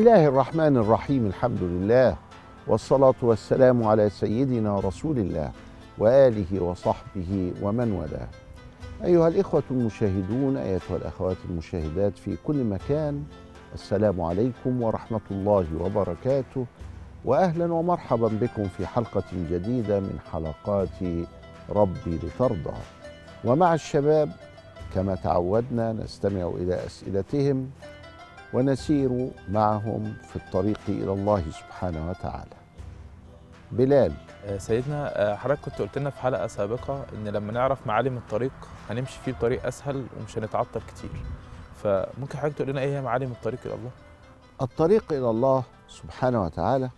الله الرحمن الرحيم الحمد لله والصلاة والسلام على سيدنا رسول الله وآله وصحبه ومن والاه أيها الإخوة المشاهدون أيتها الأخوات المشاهدات في كل مكان السلام عليكم ورحمة الله وبركاته وأهلا ومرحبا بكم في حلقة جديدة من حلقات ربي لترضى ومع الشباب كما تعودنا نستمع إلى أسئلتهم ونسير معهم في الطريق إلى الله سبحانه وتعالى. بلال. آه، سيدنا آه، حضرتك كنت قلت لنا في حلقة سابقة إن لما نعرف معالم الطريق هنمشي فيه بطريق أسهل ومش هنتعطل كتير. فممكن حضرتك تقول لنا إيه هي معالم الطريق إلى الله؟ الطريق إلى الله سبحانه وتعالى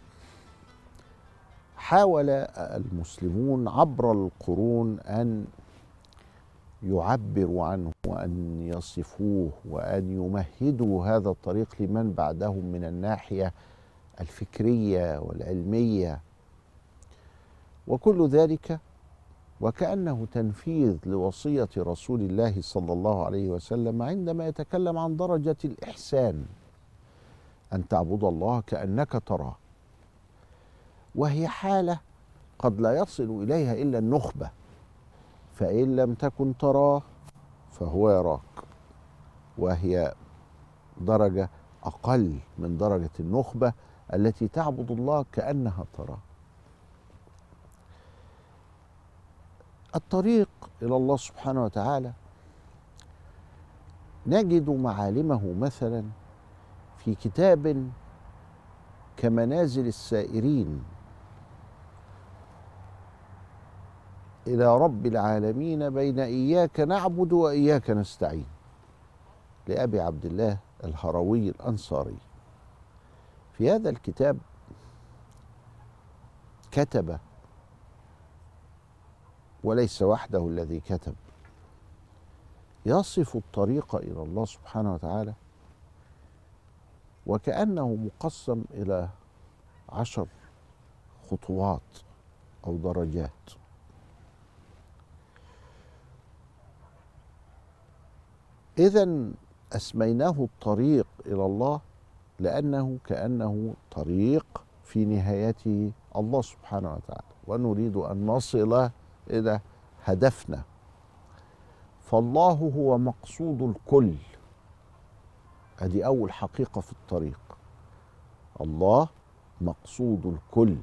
حاول المسلمون عبر القرون أن يعبروا عنه وأن يصفوه وأن يمهدوا هذا الطريق لمن بعدهم من الناحية الفكرية والعلمية. وكل ذلك وكأنه تنفيذ لوصية رسول الله صلى الله عليه وسلم عندما يتكلم عن درجة الإحسان. أن تعبد الله كأنك تراه. وهي حالة قد لا يصل إليها إلا النخبة. فإن لم تكن تراه فهو يراك. وهي درجة أقل من درجة النخبة التي تعبد الله كأنها تراه. الطريق إلى الله سبحانه وتعالى نجد معالمه مثلا في كتاب كمنازل السائرين. إلى رب العالمين بين إياك نعبد وإياك نستعين. لأبي عبد الله الهروي الأنصاري. في هذا الكتاب كتب وليس وحده الذي كتب يصف الطريق إلى الله سبحانه وتعالى وكأنه مقسم إلى عشر خطوات أو درجات. إذا أسميناه الطريق إلى الله لأنه كأنه طريق في نهايته الله سبحانه وتعالى ونريد أن نصل إلى هدفنا. فالله هو مقصود الكل. هذه أول حقيقة في الطريق. الله مقصود الكل.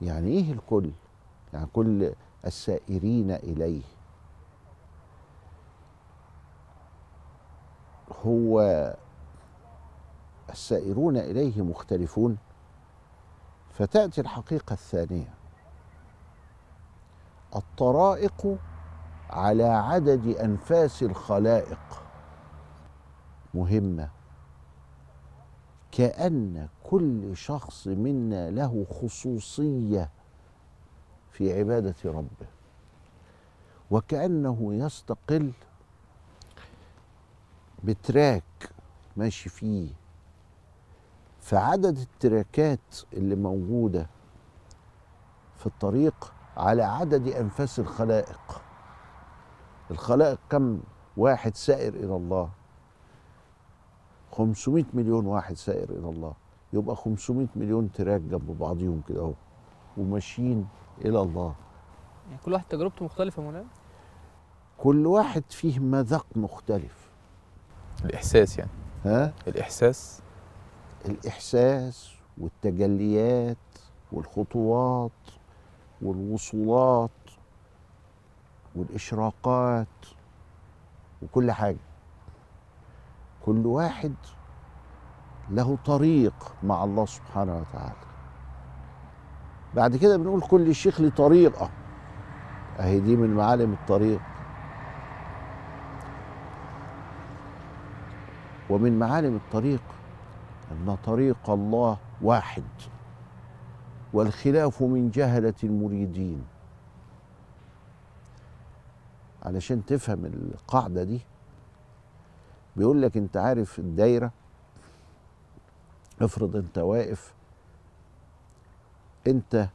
يعني إيه الكل؟ يعني كل السائرين إليه. هو السائرون إليه مختلفون فتأتي الحقيقة الثانية. الطرائق على عدد أنفاس الخلائق مهمة. كأن كل شخص منا له خصوصية في عبادة ربه وكأنه يستقل بتراك ماشي فيه. فعدد التراكات اللي موجودة في الطريق على عدد أنفاس الخلائق. الخلائق كم؟ واحد سائر إلى الله. 500 مليون واحد سائر إلى الله. يبقى 500 مليون تراك جنب بعضهم كده أهو وماشيين إلى الله. يعني كل واحد تجربته مختلفة مولانا؟ كل واحد فيه مذاق مختلف. الإحساس يعني. ها؟ الإحساس. الإحساس والتجليات والخطوات والوصولات والإشراقات وكل حاجة. كل واحد له طريق مع الله سبحانه وتعالى. بعد كده بنقول كل شيخ له طريقة أهي دي من معالم الطريق. ومن معالم الطريق أن طريق الله واحد والخلاف من جهلة المريدين. علشان تفهم القاعدة دي بيقول لك أنت عارف الدايرة؟ افرض أنت واقف أنت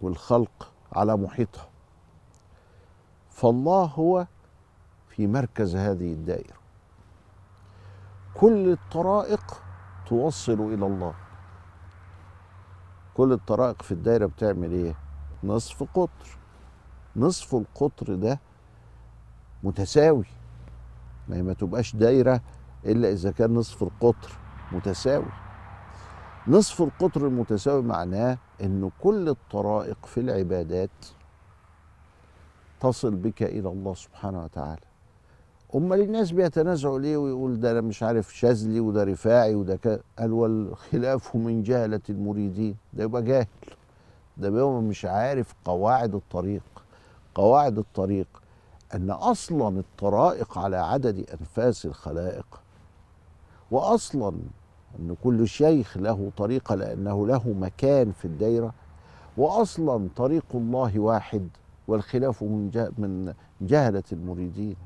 والخلق على محيطها فالله هو في مركز هذه الدائرة كل الطرائق توصل إلى الله. كل الطرائق في الدايرة بتعمل إيه؟ نصف قطر. نصف القطر ده متساوي. ما هي ما تبقاش دايرة إلا إذا كان نصف القطر متساوي. نصف القطر المتساوي معناه إن كل الطرائق في العبادات تصل بك إلى الله سبحانه وتعالى. أمال الناس بيتنازعوا ليه ويقول ده أنا مش عارف شاذلي وده رفاعي وده ك... قال والخلاف من جهلة المريدين. ده يبقى جاهل. ده بيبقى مش عارف قواعد الطريق. قواعد الطريق أن أصلا الطرائق على عدد أنفاس الخلائق واصلا أن كل شيخ له طريقه لأنه له مكان في الدايرة واصلا طريق الله واحد والخلاف من جهلة المريدين.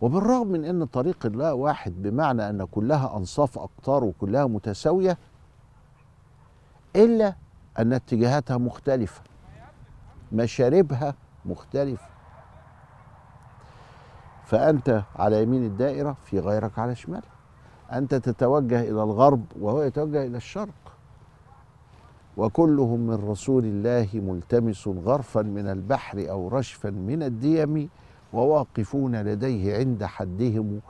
وبالرغم من أن طريق الله واحد بمعنى أن كلها أنصاف أقطار وكلها متساوية إلا أن اتجاهاتها مختلفة مشاربها مختلفة. فأنت على يمين الدائرة في غيرك على شمالها أنت تتوجه إلى الغرب وهو يتوجه إلى الشرق. وكلهم من رسول الله ملتمس غرفا من البحر أو رشفا من الديم. وواقفون لديه عند حدهم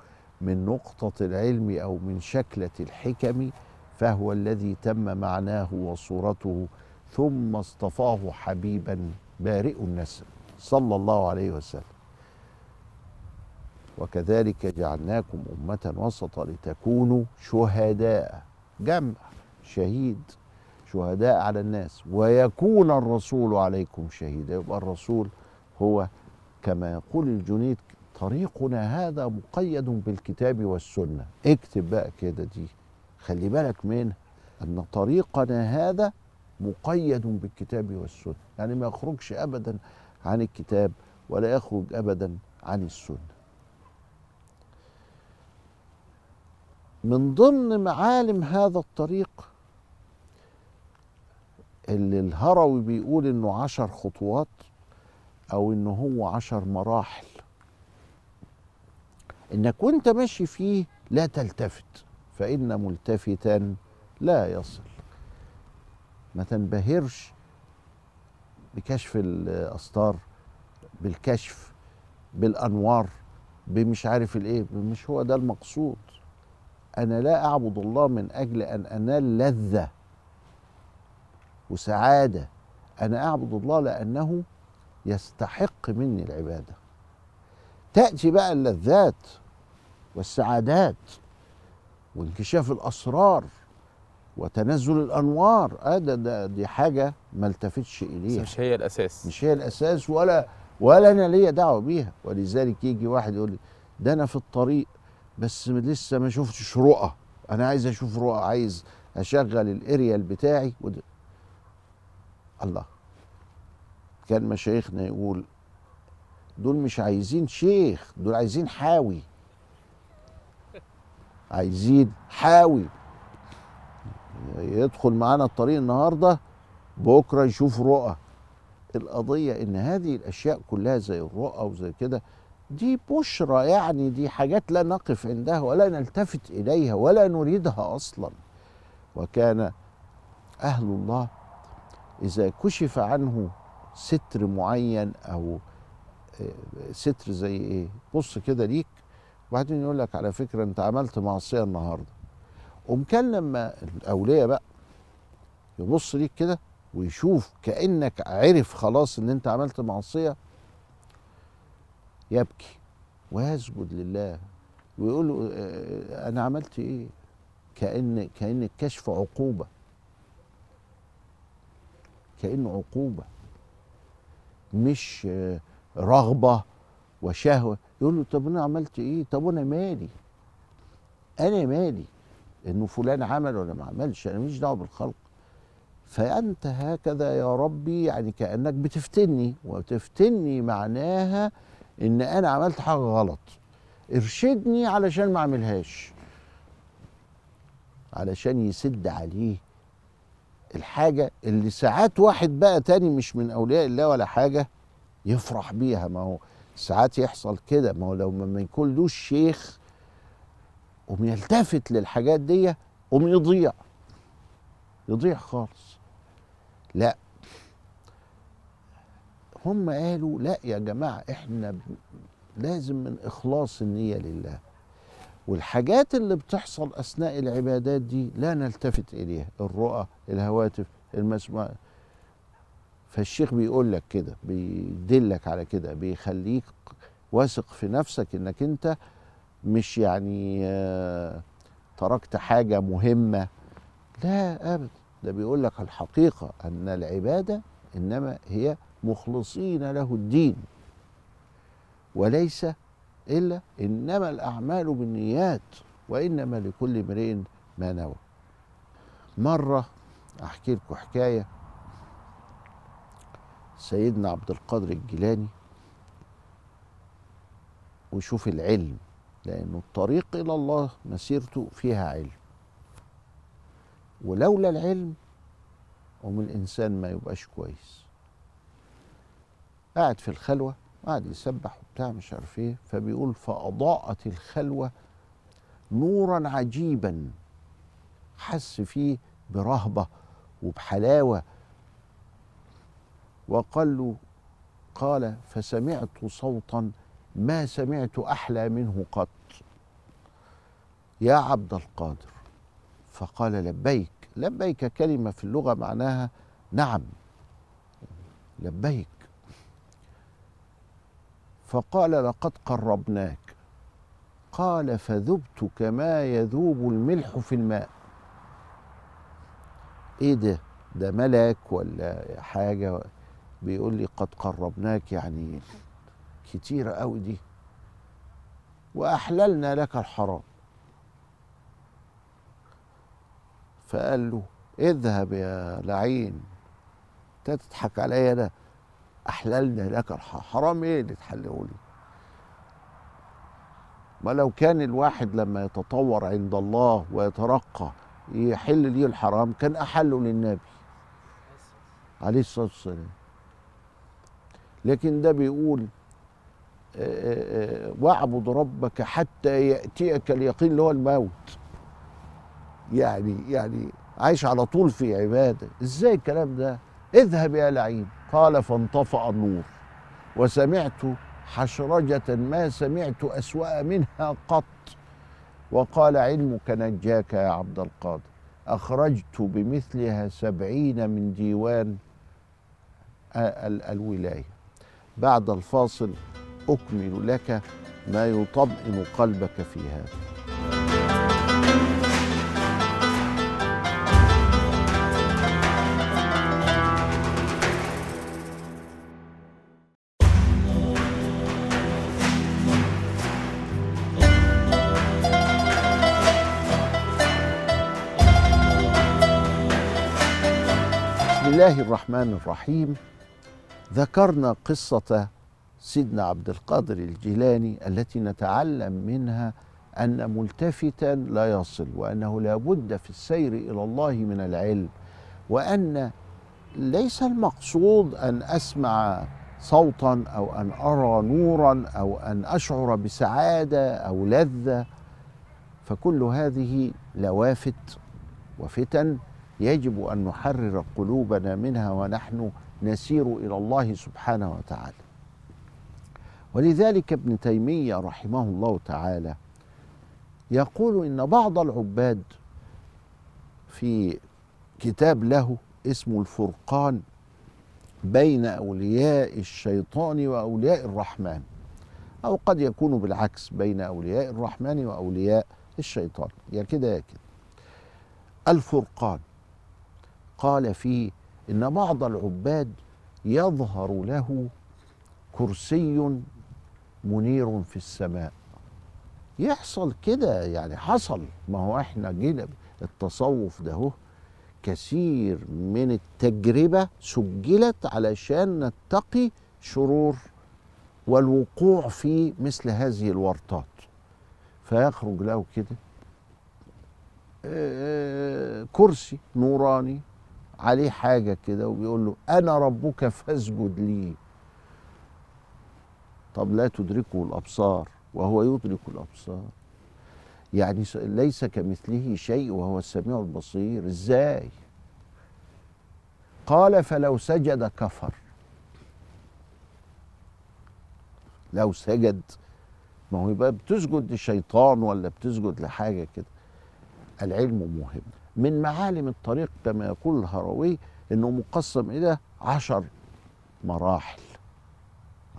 من نقطة العلم أو من شكلة الحكم فهو الذي تم معناه وصورته ثم اصطفاه حبيبا بارئ النسب. صلى الله عليه وسلم. وكذلك جعلناكم أمة وسطا لتكونوا شهداء. جمع شهيد شهداء على الناس. ويكون الرسول عليكم شهيدا. يبقى الرسول هو كما يقول الجنيد طريقنا هذا مقيد بالكتاب والسنة. اكتب بقى كده دي. خلي بالك منها أن طريقنا هذا مقيد بالكتاب والسنة. يعني ما يخرجش أبدا عن الكتاب ولا يخرج أبدا عن السنة. من ضمن معالم هذا الطريق اللي الهروي بيقول إنه عشر خطوات أو إنه هو عشر مراحل. إنك وأنت ماشي فيه لا تلتفت فإن ملتفتا لا يصل. ما تنبهرش بكشف الاستار بالكشف بالأنوار بمش عارف الإيه مش هو ده المقصود. أنا لا أعبد الله من أجل أن أنال لذة وسعادة. أنا أعبد الله لأنه يستحق مني العبادة. تأتي بقى اللذات والسعادات وانكشاف الأسرار وتنزل الأنوار. آه ده, ده دي حاجة ما التفتش إليها. مش هي الأساس. مش هي الأساس ولا ولا أنا ليا دعوة بيها. ولذلك يجي واحد يقول لي ده أنا في الطريق بس لسه ما شفتش رؤى. أنا عايز أشوف رؤى عايز أشغل الأريال بتاعي. وده. الله. كان مشايخنا يقول دول مش عايزين شيخ دول عايزين حاوي. عايزين حاوي. يدخل معانا الطريق النهارده بكرة يشوف رؤى. القضية إن هذه الأشياء كلها زي الرؤى وزي كده دي بشرى يعني دي حاجات لا نقف عندها ولا نلتفت إليها ولا نريدها أصلا. وكان أهل الله إذا كشف عنه ستر معين أو آه، ستر زي إيه بص كده ليك وبعدين يقول لك على فكرة أنت عملت معصية النهارده. لما الأولياء بقى يبص ليك كده ويشوف كأنك عرف خلاص إن أنت عملت معصية. يبكي ويسجد لله ويقول له آه، أنا عملت إيه؟ كأن كأن الكشف عقوبة. كانه عقوبة. مش رغبة وشهوة. يقول له طب أنا عملت إيه؟ طب أنا مالي؟ أنا مالي؟ إنه فلان عمل ولا ما عملش؟ أنا ماليش دعوة بالخلق. فأنت هكذا يا ربي يعني كأنك بتفتني وتفتني معناها إن أنا عملت حاجة غلط. إرشدني علشان ما أعملهاش. علشان يسد عليه الحاجة اللي ساعات واحد بقى تاني مش من أولياء الله ولا حاجة يفرح بيها. ما هو ساعات يحصل كده. ما هو لو ما يكون له شيخ قوم يلتفت للحاجات دي قوم يضيع. يضيع خالص. لا. هم قالوا لا يا جماعة إحنا لازم من إخلاص النية لله. والحاجات اللي بتحصل أثناء العبادات دي لا نلتفت إليها. الرؤى الهواتف المسمع. فالشيخ بيقول لك كده بيدلك على كده بيخليك واثق في نفسك إنك أنت مش يعني آه، تركت حاجة مهمة. لا أبدا. ده بيقول لك الحقيقة أن العبادة إنما هي مخلصين له الدين. وليس إلا إنما الأعمال بالنيات وإنما لكل امرئ ما نوى. مرة أحكي لكم حكاية. سيدنا عبد القادر الجيلاني وشوف العلم لأنه الطريق إلى الله مسيرته فيها علم. ولولا العلم قوم الإنسان ما يبقاش كويس. قاعد في الخلوة قاعد يسبح وبتاع مش عارف إيه. فبيقول فأضاءت الخلوة نورا عجيبا. حس فيه برهبة وبحلاوة. وقال له قال فسمعت صوتا ما سمعت أحلى منه قط. يا عبد القادر. فقال لبيك لبيك كلمة في اللغة معناها نعم. لبيك. فقال لقد قربناك. قال فذبت كما يذوب الملح في الماء. إيه ده؟ ده ملك ولا حاجة؟ بيقول لي قد قربناك يعني كتيرة قوي دي. وأحللنا لك الحرام. فقال له اذهب يا لعين. تضحك عليا؟ أنا احللنا لك الحرام حرام إيه اللي تحلله لي؟ ما لو كان الواحد لما يتطور عند الله ويترقى يحل ليه الحرام كان احله للنبي عليه الصلاة والسلام. لكن ده بيقول واعبد ربك حتى يأتيك اليقين اللي هو الموت. يعني يعني عايش على طول في عبادة. إزاي الكلام ده؟ اذهب يا لعين قال فانطفأ النور وسمعت حشرجة ما سمعت أسوأ منها قط. وقال علمك نجاك يا عبد القادر أخرجت بمثلها سبعين من ديوان ال- ال- الولاية. بعد الفاصل أكمل لك ما يطمئن قلبك في هذا. الله الرحمن الرحيم ذكرنا قصة سيدنا عبد القادر الجيلاني التي نتعلم منها أن ملتفتا لا يصل وأنه لا بد في السير إلى الله من العلم وأن ليس المقصود أن أسمع صوتا أو أن أرى نورا أو أن أشعر بسعادة أو لذة فكل هذه لوافت وفتن يجب أن نحرر قلوبنا منها ونحن نسير إلى الله سبحانه وتعالى. ولذلك ابن تيمية رحمه الله تعالى يقول إن بعض العباد في كتاب له اسمه الفرقان بين أولياء الشيطان وأولياء الرحمن أو قد يكون بالعكس بين أولياء الرحمن وأولياء الشيطان. يا كده يا كده. الفرقان قال فيه إن بعض العباد يظهر له كرسي منير في السماء. يحصل كده يعني حصل. ما هو إحنا جينا التصوف ده هو كثير من التجربة سجلت علشان نتقي شرور والوقوع في مثل هذه الورطات. فيخرج له كده آه، كرسي نوراني عليه حاجة كده وبيقول له أنا ربك فاسجد لي. طب لا تدركه الأبصار وهو يدرك الأبصار. يعني ليس كمثله شيء وهو السميع البصير. إزاي؟ قال فلو سجد كفر. لو سجد ما هو يبقى بتسجد لشيطان ولا بتسجد لحاجة كده. العلم مهم. من معالم الطريق كما يقول الهروي إنه مقسم إلى عشر مراحل.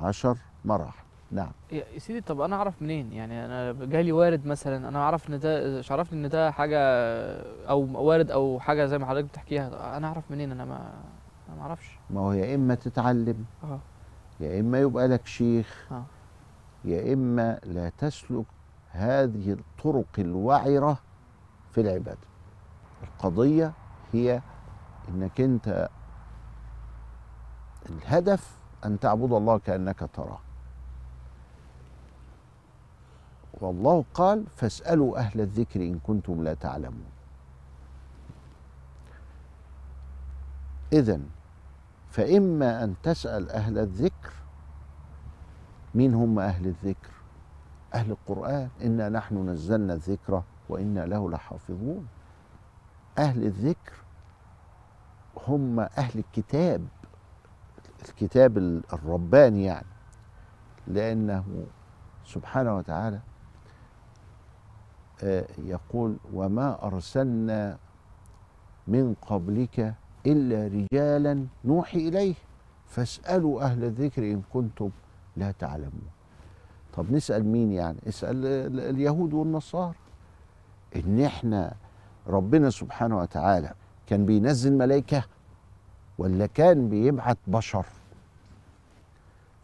عشر مراحل. نعم. يا سيدي طب أنا أعرف منين؟ يعني أنا جالي وارد مثلا أنا أعرف إن ده عرفني إن ده حاجة أو وارد أو حاجة زي ما حضرتك بتحكيها. أنا أعرف منين؟ أنا ما أنا ما أعرفش. ما هو يا إما تتعلم آه. يا إما يبقى لك شيخ آه. يا إما لا تسلك هذه الطرق الوعرة في العبادة. القضية هي إنك أنت الهدف أن تعبد الله كأنك تراه. والله قال فاسألوا أهل الذكر إن كنتم لا تعلمون. اذا فإما أن تسأل أهل الذكر مين هم أهل الذكر؟ أهل القرآن إنا نحن نزلنا الذكر وإنا له لحافظون. أهل الذكر هم أهل الكتاب الكتاب ال- الرباني يعني لأنه سبحانه وتعالى آه، يقول وما أرسلنا من قبلك إلا رجالا نوحي إليه. فاسألوا أهل الذكر إن كنتم لا تعلمون. طب نسأل مين يعني؟ اسأل ال- اليهود والنصارى. إن إحنا ربنا سبحانه وتعالى كان بينزل ملائكة ولا كان بيبعت بشر؟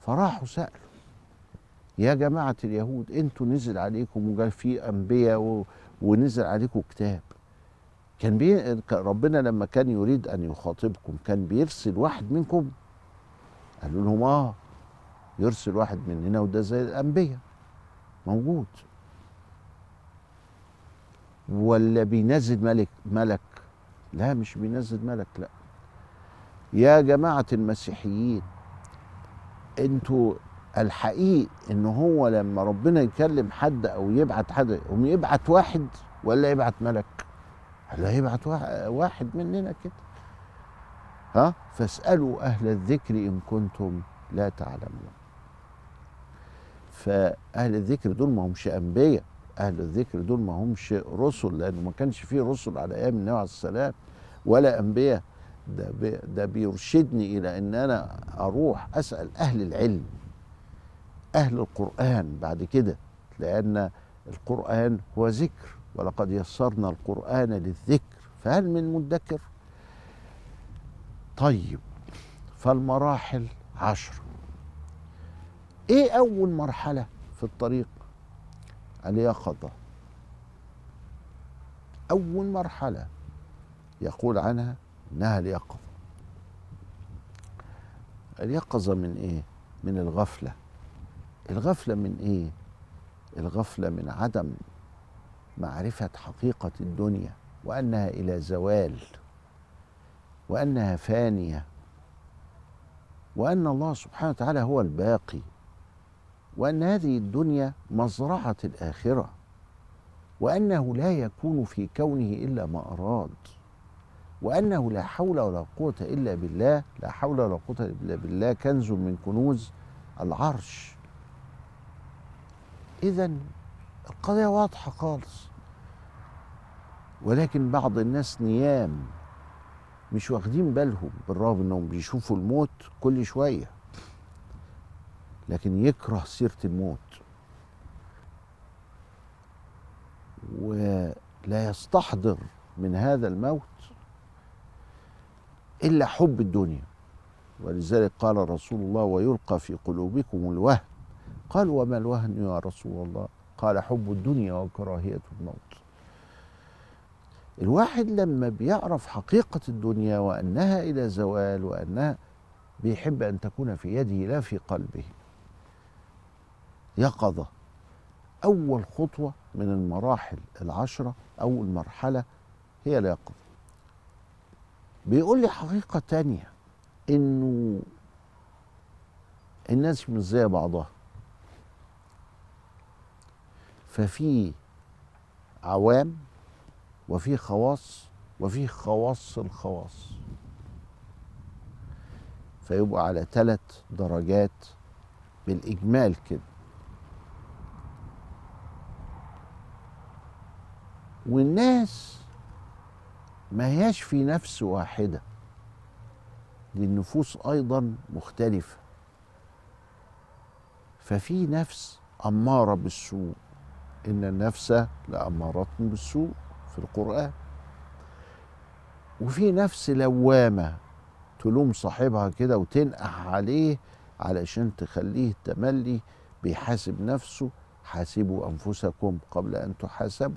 فراحوا سألوا. يا جماعة اليهود أنتوا نزل عليكم وقال في أنبياء و... ونزل عليكم كتاب. كان بي... ربنا لما كان يريد أن يخاطبكم كان بيرسل واحد منكم. قالوا لهم آه يرسل واحد مننا وده زي الأنبياء. موجود. ولا بينزل ملك ملك. لا مش بينزل ملك لا. يا جماعة المسيحيين أنتوا الحقيقي ان هو لما ربنا يكلم حد أو يبعت حد يقوم يبعت واحد ولا يبعت ملك؟ لا يبعت واحد- واحد مننا كده. ها؟ فاسألوا أهل الذكر إن كنتم لا تعلمون. فأهل الذكر دول ما همش أنبياء. أهل الذكر دول ما همش رسل لأنه ما كانش فيه رسل على أيام النبي عليه السلام ولا أنبياء. ده, بي ده بيرشدني إلى أن أنا أروح أسأل أهل العلم أهل القرآن بعد كده لأن القرآن هو ذكر ولقد يسرنا القرآن للذكر فهل من مدكر؟ طيب فالمراحل عشر. إيه أول مرحلة في الطريق؟ اليقظه أول مرحلة يقول عنها إنها اليقظة. اليقظة من إيه؟ من الغفلة. الغفلة من إيه؟ الغفلة من عدم معرفة حقيقة الدنيا وأنها إلى زوال وأنها فانية وأن الله سبحانه وتعالى هو الباقي. وأن هذه الدنيا مزرعة الآخرة وأنه لا يكون في كونه إلا ما أراد وأنه لا حول ولا قوة إلا بالله لا حول ولا قوة إلا بالله كنز من كنوز العرش. اذا القضية واضحة خالص. ولكن بعض الناس نيام مش واخدين بالهم بالرغم إنهم بيشوفوا الموت كل شوية. لكن يكره سيرة الموت. ولا يستحضر من هذا الموت إلا حب الدنيا. ولذلك قال رسول الله ويلقى في قلوبكم الوهن. قال وما الوهن يا رسول الله؟ قال حب الدنيا وكراهية الموت. الواحد لما بيعرف حقيقة الدنيا وأنها إلى زوال وأنها بيحب أن تكون في يده لا في قلبه. يقظة. أول خطوة من المراحل العشرة أول مرحلة هي اليقظة. بيقول لي حقيقة تانية إنه الناس مش زي بعضها. ففي عوام وفي خواص وفي خواص الخواص. فيبقى على ثلاث درجات بالإجمال كده. والناس ما هياش في نفس واحدة. دي النفوس أيضا مختلفة. ففي نفس أمارة بالسوء. إن النفس لأمارة بالسوء في القرآن. وفي نفس لوامة تلوم صاحبها كده وتنقح عليه علشان تخليه تملي بيحاسب نفسه. حاسبوا أنفسكم قبل أن تحاسبوا.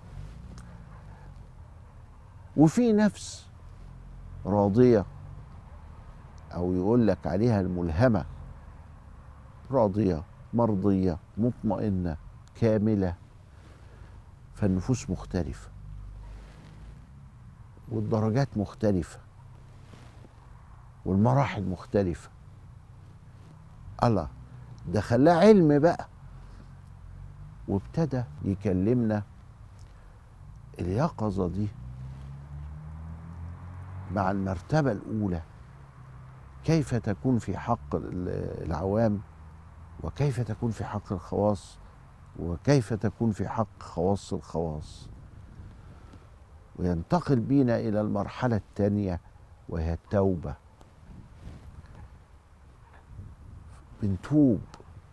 وفي نفس راضية أو يقول لك عليها الملهمة. راضية مرضية مطمئنة كاملة. فالنفوس مختلفة. والدرجات مختلفة. والمراحل مختلفة. الله ده خلاه علم بقى. وابتدى يكلمنا اليقظة دي. مع المرتبة الأولى كيف تكون في حق العوام؟ وكيف تكون في حق الخواص؟ وكيف تكون في حق خواص الخواص؟ وينتقل بينا إلى المرحلة الثانية وهي التوبة. بنتوب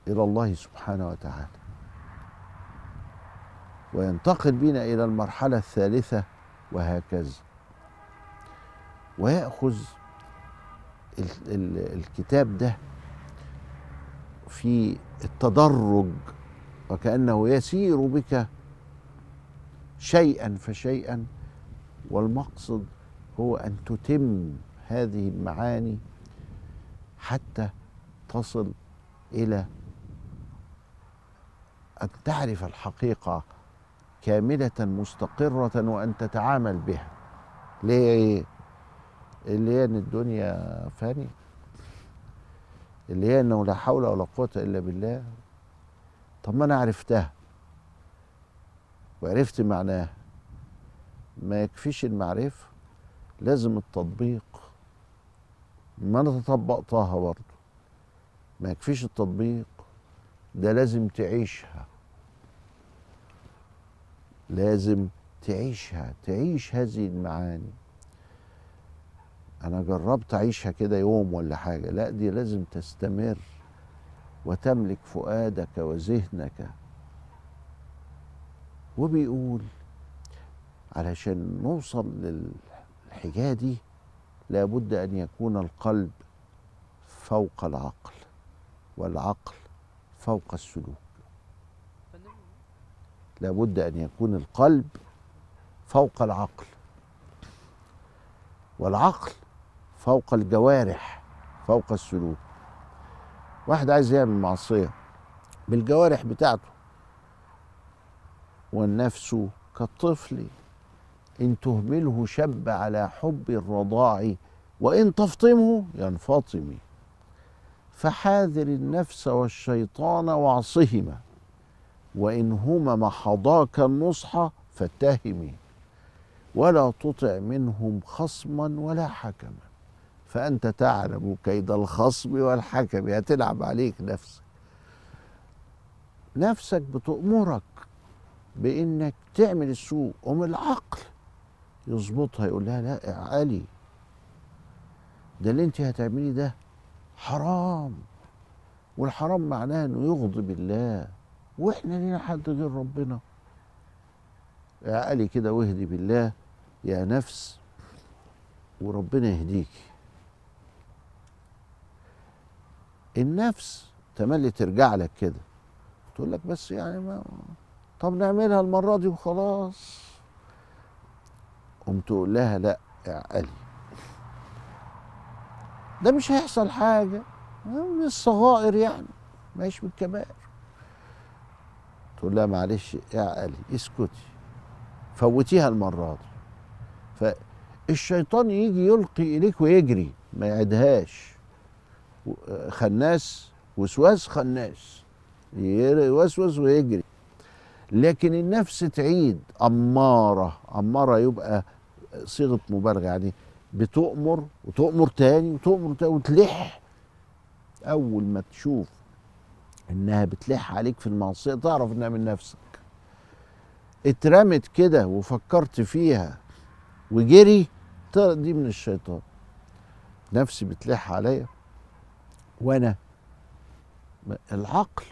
إلى الله سبحانه وتعالى. وينتقل بنا إلى المرحلة الثالثة وهكذا. ويأخذ ال ال الكتاب ده في التدرج وكأنه يسير بك شيئا فشيئا والمقصد هو أن تتم هذه المعاني حتى تصل إلى أن تعرف الحقيقة كاملة مستقرة وأن تتعامل بها ليه؟ اللي هي إن الدنيا فانية اللي هي إنه لا حول ولا قوة إلا بالله. طب ما أنا عرفتها. وعرفت معناها. ما يكفيش المعرفة. لازم التطبيق. ما أنا طبقتها برضه. ما يكفيش التطبيق. ده لازم تعيشها. لازم تعيشها. تعيش هذه المعاني. أنا جربت أعيشها كده يوم ولا حاجة. لا دي لازم تستمر وتملك فؤادك وذهنك. وبيقول علشان نوصل للحكاية دي لابد أن يكون القلب فوق العقل والعقل فوق السلوك. لابد أن يكون القلب فوق العقل. والعقل فوق الجوارح فوق السلوك. واحد عايز يعمل معصية بالجوارح بتاعته والنفس كالطفل إن تهمله شب على حب الرضاع وإن تفطمه ينفطم. فحاذر النفس والشيطان واعصهما وإن هما محضاك النصح فاتهمي ولا تطع منهم خصما ولا حكما. فأنت تعلم كيد الخصم والحكم هتلعب عليك نفسك. نفسك بتأمرك بإنك تعمل السوء ومن العقل يظبطها يقول لها لا اعقلي. ده اللي انت هتعمليه ده حرام. والحرام معناه إنه يغضب الله وإحنا لينا حد غير ربنا. اعقلي كده واهدي بالله يا نفس وربنا يهديكي النفس تملي ترجع لك كده. تقول لك بس يعني ما طب نعملها المرة دي وخلاص. قوم تقول لها لا اعقلي ده مش هيحصل حاجة. من الصغائر يعني ماشي بالكبائر تقول لها معلش اعقلي اسكتي. فوتيها المرة دي. فالشيطان يجي يلقي إليك ويجري ما يعدهاش خناس وسواس خناس. يوسوس ويجري. لكن النفس تعيد. أمارة. أمارة يبقى صيغة مبالغة. يعني بتؤمر وتؤمر تاني وتؤمر تاني وتلح. أول ما تشوف إنها بتلح عليك في المعصية تعرف إنها من نفسك. اترمت كده وفكرت فيها وجري دي من الشيطان. نفسي بتلح عليا. وأنا العقل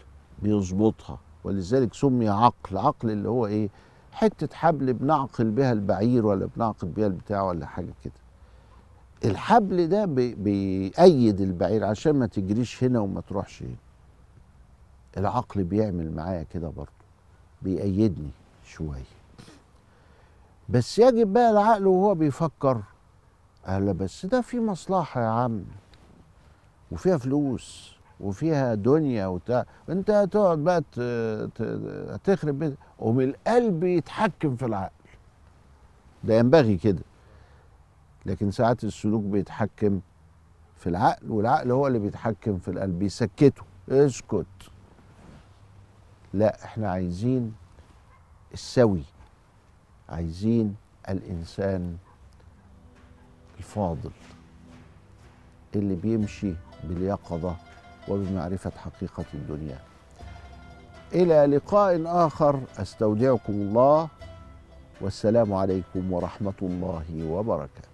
بيظبطها ولذلك سمي عقل عقل اللي هو إيه؟ حتة حبل بنعقل بها البعير ولا بنعقل بها البتاع ولا حاجة كده. الحبل ده بي- بيأيد البعير عشان ما تجريش هنا وما تروحش هنا. العقل بيعمل معايا كده برضه بيأيدني شوية. بس يجب بقى العقل وهو بيفكر قال بس ده في مصلحة يا عم. وفيها فلوس وفيها دنيا وبتاع. انت هتقعد بقى ت- ت- هتخرب بيت ومن القلب يتحكم في العقل. ده ينبغي كده. لكن ساعات السلوك بيتحكم في العقل والعقل هو اللي بيتحكم في القلب بيسكته. اسكت. لا إحنا عايزين السوي عايزين الإنسان الفاضل اللي بيمشي باليقظة وبمعرفة حقيقة الدنيا. إلى لقاء آخر أستودعكم الله والسلام عليكم ورحمة الله وبركاته.